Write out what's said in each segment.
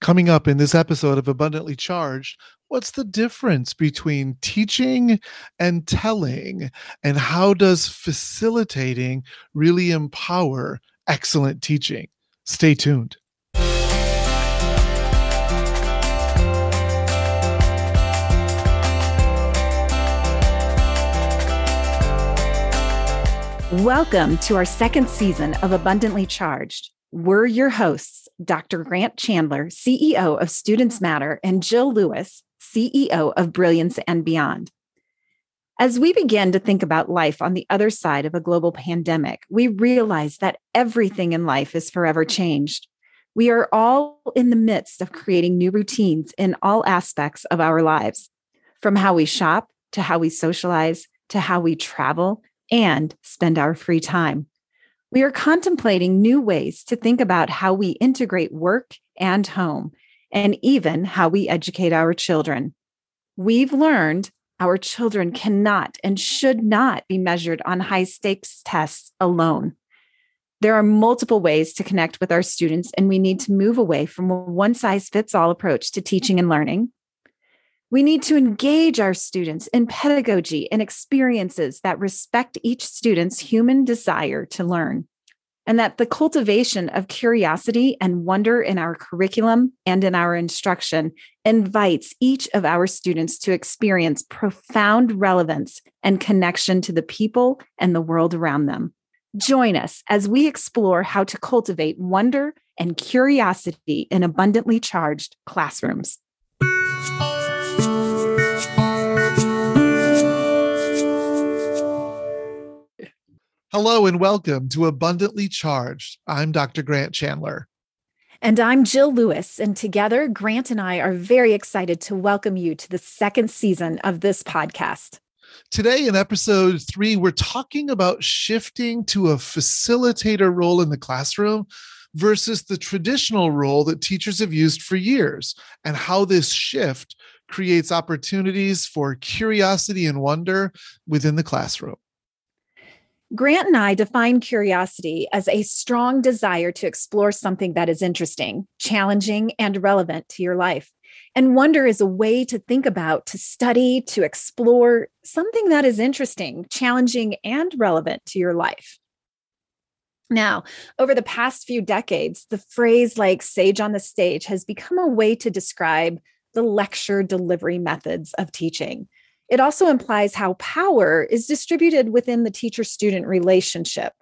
Coming up in this episode of Abundantly Charged, what's the difference between teaching and telling? And how does facilitating really empower excellent teaching? Stay tuned. Welcome to our second season of Abundantly Charged. We're your hosts, Dr. Grant Chandler, CEO of Students mm-hmm. Matter, and Jill Lewis, CEO of Brilliance and Beyond. As we begin to think about life on the other side of a global pandemic, we realize that everything in life is forever mm-hmm. changed. We are all in the midst of creating new routines in all aspects of our lives, from how we shop to how we socialize to how we travel and spend our free time. We are contemplating new ways to think about how we integrate work and home, and even how we educate our children. We've learned our children cannot and should not be measured on high stakes tests alone. There are multiple ways to connect with our students, and we need to move away from a one size fits all approach to teaching and learning we need to engage our students in pedagogy and experiences that respect each student's human desire to learn, and that the cultivation of curiosity and wonder in our curriculum and in our instruction invites each of our students to experience profound relevance and connection to the people and the world around them. Join us as we explore how to cultivate wonder and curiosity in abundantly charged classrooms. Hello and welcome to Abundantly Charged. I'm Dr. Grant Chandler. And I'm Jill Lewis. And together, Grant and I are very excited to welcome you to the second season of this podcast. Today, in episode three, we're talking about shifting to a facilitator role in the classroom versus the traditional role that teachers have used for years, and how this shift creates opportunities for curiosity and wonder within the classroom. Grant and I define curiosity as a strong desire to explore something that is interesting, challenging, and relevant to your life. And wonder is a way to think about, to study, to explore something that is interesting, challenging, and relevant to your life. Now, over the past few decades, the phrase like sage on the stage has become a way to describe the lecture delivery methods of teaching. It also implies how power is distributed within the teacher student relationship.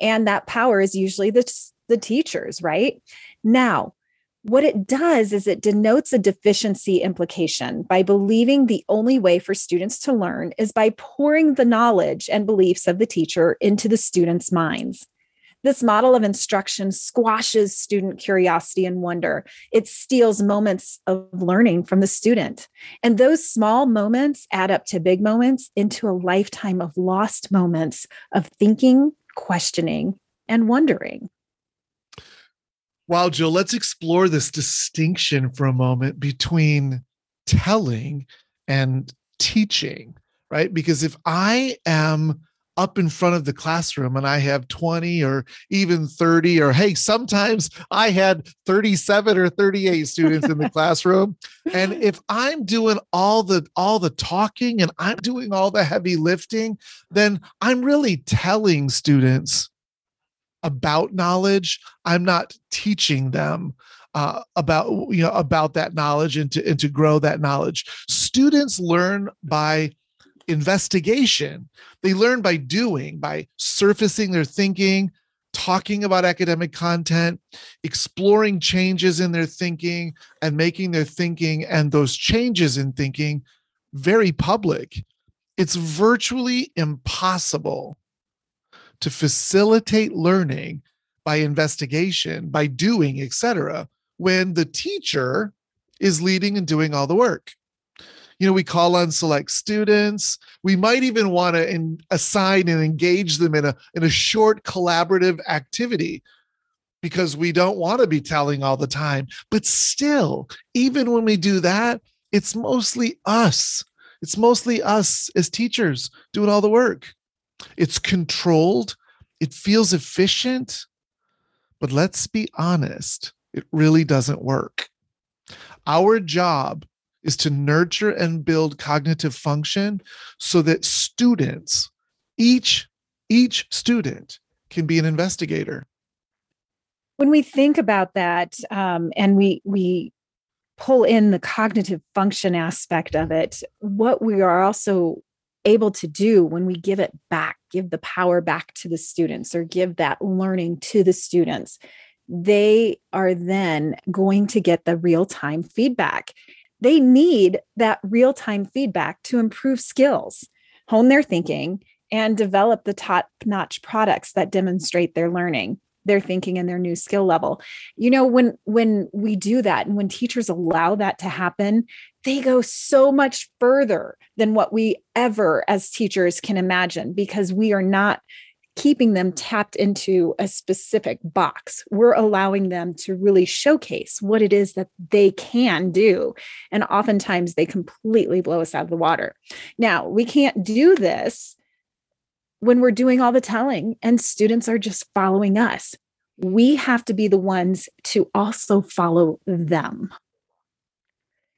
And that power is usually the, the teachers, right? Now, what it does is it denotes a deficiency implication by believing the only way for students to learn is by pouring the knowledge and beliefs of the teacher into the students' minds. This model of instruction squashes student curiosity and wonder. It steals moments of learning from the student. And those small moments add up to big moments into a lifetime of lost moments of thinking, questioning, and wondering. Wow, Jill, let's explore this distinction for a moment between telling and teaching, right? Because if I am up in front of the classroom and I have 20 or even 30 or hey sometimes I had 37 or 38 students in the classroom. And if I'm doing all the all the talking and I'm doing all the heavy lifting then I'm really telling students about knowledge. I'm not teaching them uh, about you know about that knowledge and to and to grow that knowledge. Students learn by investigation. They learn by doing, by surfacing their thinking, talking about academic content, exploring changes in their thinking, and making their thinking and those changes in thinking very public. It's virtually impossible to facilitate learning by investigation, by doing, etc., when the teacher is leading and doing all the work you know we call on select students. We might even want to assign and engage them in a in a short collaborative activity because we don't want to be telling all the time. But still even when we do that it's mostly us. It's mostly us as teachers doing all the work. It's controlled. It feels efficient. But let's be honest it really doesn't work. Our job is to nurture and build cognitive function so that students, each each student can be an investigator. When we think about that, um, and we we pull in the cognitive function aspect of it, what we are also able to do when we give it back, give the power back to the students or give that learning to the students, they are then going to get the real time feedback. They need that real time feedback to improve skills, hone their thinking, and develop the top notch products that demonstrate their learning their thinking and their new skill level. You know when when we do that and when teachers allow that to happen they go so much further than what we ever as teachers can imagine because we are not keeping them tapped into a specific box. We're allowing them to really showcase what it is that they can do. And oftentimes they completely blow us out of the water. Now, we can't do this when we're doing all the telling and students are just following us. We have to be the ones to also follow them.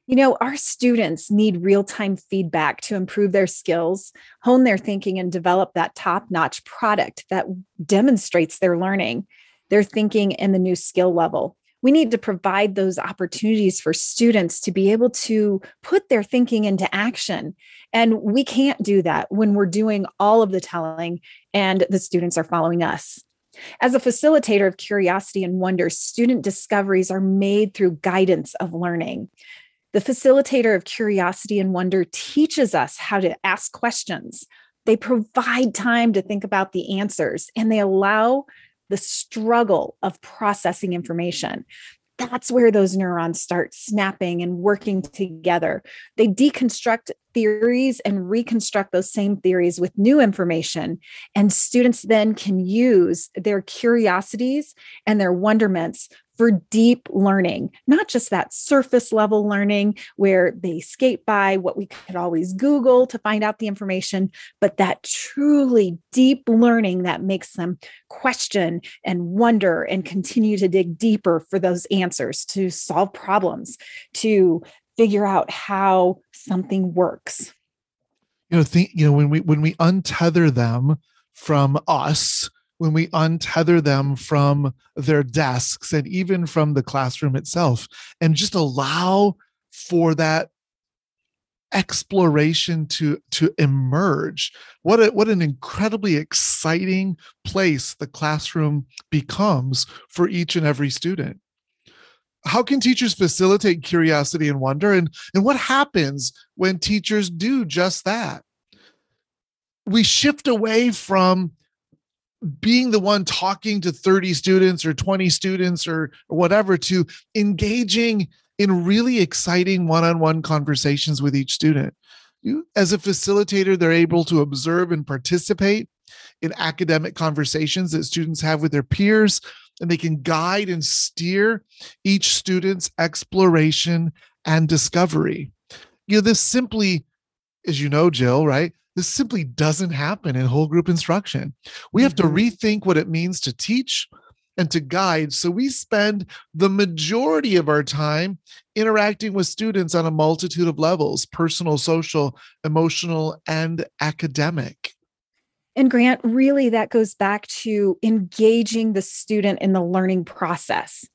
You know, our students need real time feedback to improve their skills, hone their thinking, and develop that top notch product that demonstrates their learning, their thinking, and the new skill level. We need to provide those opportunities for students to be able to put their thinking into action. And we can't do that when we're doing all of the telling and the students are following us. As a facilitator of curiosity and wonder, student discoveries are made through guidance of learning. The facilitator of curiosity and wonder teaches us how to ask questions. They provide time to think about the answers and they allow the struggle of processing information that's where those neurons start snapping and working together. They deconstruct theories and reconstruct those same theories with new information. And students then can use their curiosities and their wonderments for deep learning, not just that surface level learning where they skate by what we could always Google to find out the information, but that truly deep learning that makes them question and wonder and continue to dig deeper for those answers, to solve problems, to figure out how something works. You know, think, you know, when we when we untether them from us when we untether them from their desks and even from the classroom itself and just allow for that exploration to to emerge. What a, what an incredibly exciting place the classroom becomes for each and every student. How can teachers facilitate curiosity and wonder and and what happens when teachers do just that? We shift away from being the one talking to 30 students or 20 students or, or whatever to engaging in really exciting one-on-one conversations with each student. You, as a facilitator they're able to observe and participate in academic conversations that students have with their peers and they can guide and steer each student's exploration and discovery. You know this simply as you know jill right this simply doesn't happen in whole group instruction. We have mm-hmm. to rethink what it means to teach and to guide. So we spend the majority of our time interacting with students on a multitude of levels personal, social, emotional, and academic. And Grant, really, that goes back to engaging the student in the learning process,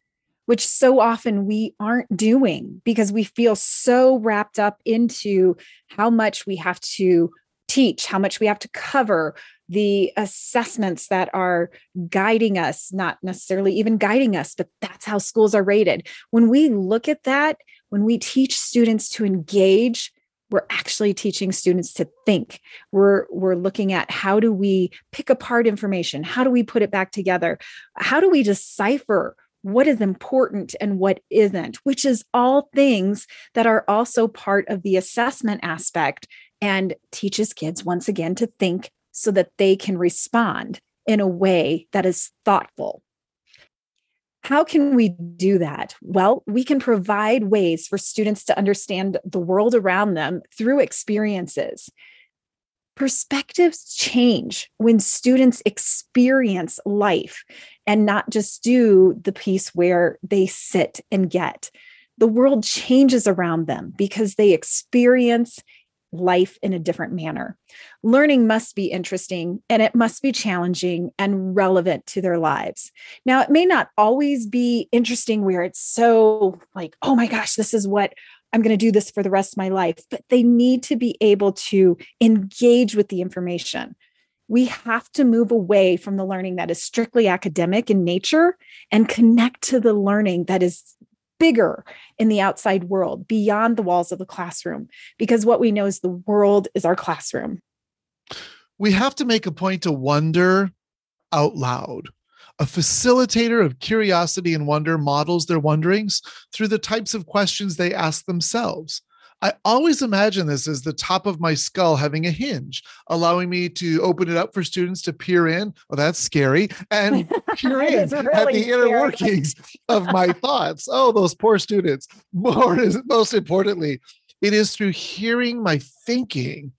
which so often we aren't doing because we feel so wrapped up into how much we have to teach, how much we have to cover, the assessments that are guiding us, not necessarily even guiding us, but that's how schools are rated. When we look at that, when we teach students to engage, we're actually teaching students to think. We're we're looking at how do we pick apart information? How do we put it back together? How do we decipher what is important and what isn't, which is all things that are also part of the assessment aspect and teaches kids once again to think so that they can respond in a way that is thoughtful. How can we do that? Well, we can provide ways for students to understand the world around them through experiences. Perspectives change when students experience life and not just do the piece where they sit and get the world changes around them because they experience life in a different manner. Learning must be interesting and it must be challenging and relevant to their lives. Now, it may not always be interesting where it's so like, oh my gosh, this is what I'm going to do this for the rest of my life, but they need to be able to engage with the information. We have to move away from the learning that is strictly academic in nature and connect to the learning that is bigger in the outside world beyond the walls of the classroom because what we know is the world is our classroom. We have to make a point to wonder out loud. A facilitator of curiosity and wonder models their wonderings through the types of questions they ask themselves I always imagine this as the top of my skull having a hinge, allowing me to open it up for students to peer in. Oh, that's scary. And peer in really at the inner workings of my thoughts. Oh, those poor students. More, most importantly, it is through hearing my thinking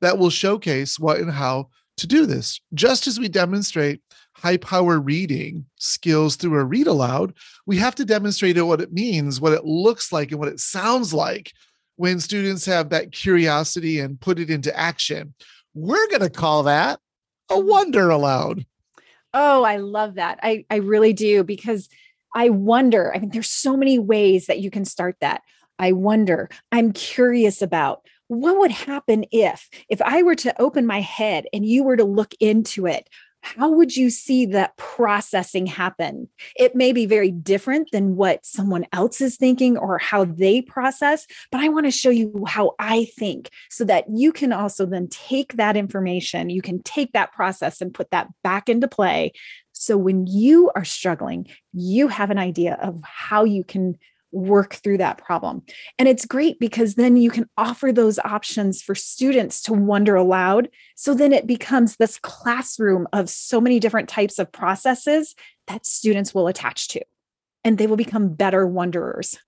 that will showcase what and how to do this. Just as we demonstrate high power reading skills through a read aloud, we have to demonstrate what it means, what it looks like, and what it sounds like when students have that curiosity and put it into action. We're going to call that a wonder aloud. Oh, I love that. I, I really do because I wonder. I mean, there's so many ways that you can start that. I wonder, I'm curious about what would happen if if I were to open my head and you were to look into it how would you see that processing happen? It may be very different than what someone else is thinking or how they process, but I want to show you how I think so that you can also then take that information, you can take that process and put that back into play. So when you are struggling, you have an idea of how you can work through that problem. And it's great because then you can offer those options for students to wonder aloud. So then it becomes this classroom of so many different types of processes that students will attach to, and they will become better wonderers.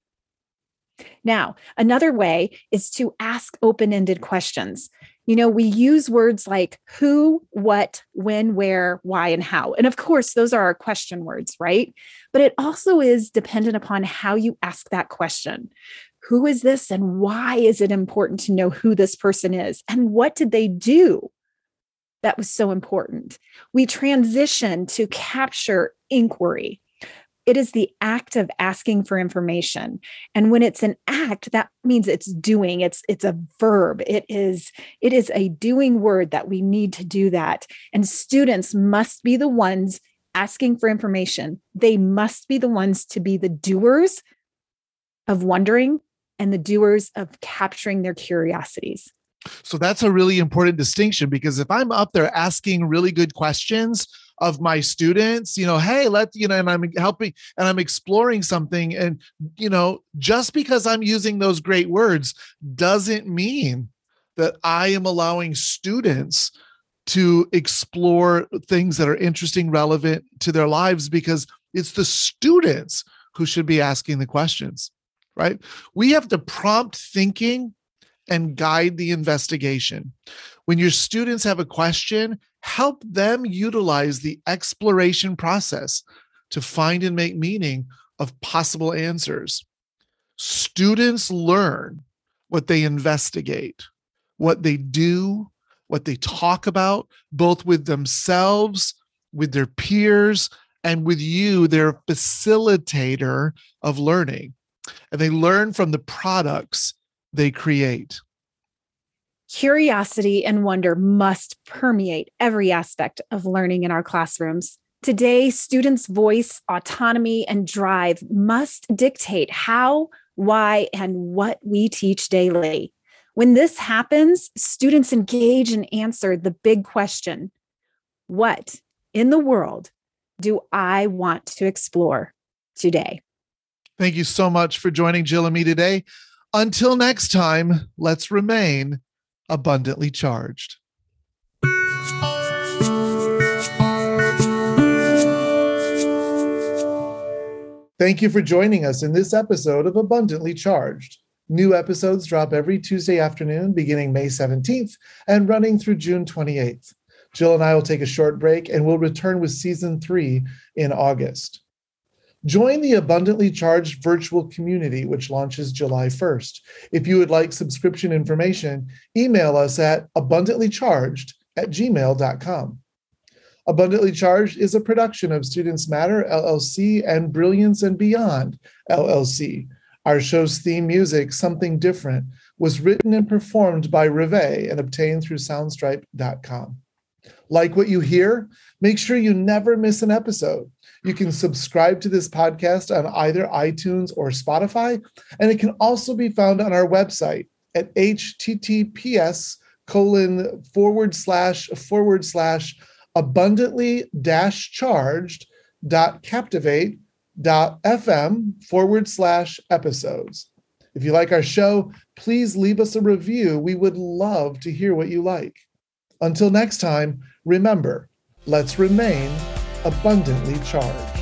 Now, another way is to ask open ended questions. You know, we use words like who, what, when, where, why, and how. And of course, those are our question words, right? But it also is dependent upon how you ask that question. Who is this and why is it important to know who this person is and what did they do? That was so important. We transition to capture inquiry it is the act of asking for information. And when it's an act that means it's doing it's it's a verb. It is it is a doing word that we need to do that. And students must be the ones asking for information. They must be the ones to be the doers of wondering and the doers of capturing their curiosities so that's a really important distinction because if i'm up there asking really good questions of my students you know hey let you know and i'm helping and i'm exploring something and you know just because i'm using those great words doesn't mean that i am allowing students to explore things that are interesting relevant to their lives because it's the students who should be asking the questions right? We have to prompt thinking and guide the investigation when your students have a question help them utilize the exploration process to find and make meaning of possible answers. Students learn what they investigate, what they do, what they talk about, both with themselves, with their peers, and with you, their facilitator of learning. And they learn from the products they create. Curiosity and wonder must permeate every aspect of learning in our classrooms. Today, students' voice, autonomy, and drive must dictate how, why, and what we teach daily. When this happens, students engage and answer the big question What in the world do I want to explore today? Thank you so much for joining Jill and me today. Until next time, let's remain abundantly charged. Thank you for joining us in this episode of Abundantly Charged. New episodes drop every Tuesday afternoon beginning May 17th and running through June 28th. Jill and I will take a short break and we'll return with season three in August. Join the Abundantly Charged virtual community, which launches July 1st. If you would like subscription information, email us at abundantlycharged at gmail.com. Abundantly Charged is a production of Students Matter, LLC, and Brilliance and Beyond, LLC. Our show's theme music, Something Different, was written and performed by Rive and obtained through soundstripe.com. Like what you hear? Make sure you never miss an episode. You can subscribe to this podcast on either iTunes or Spotify, and it can also be found on our website at https colon forward slash forward slash abundantly dash charged dot captivate dot fm forward slash episodes. If you like our show, please leave us a review. We would love to hear what you like. Until next time, remember, let's remain abundantly charged.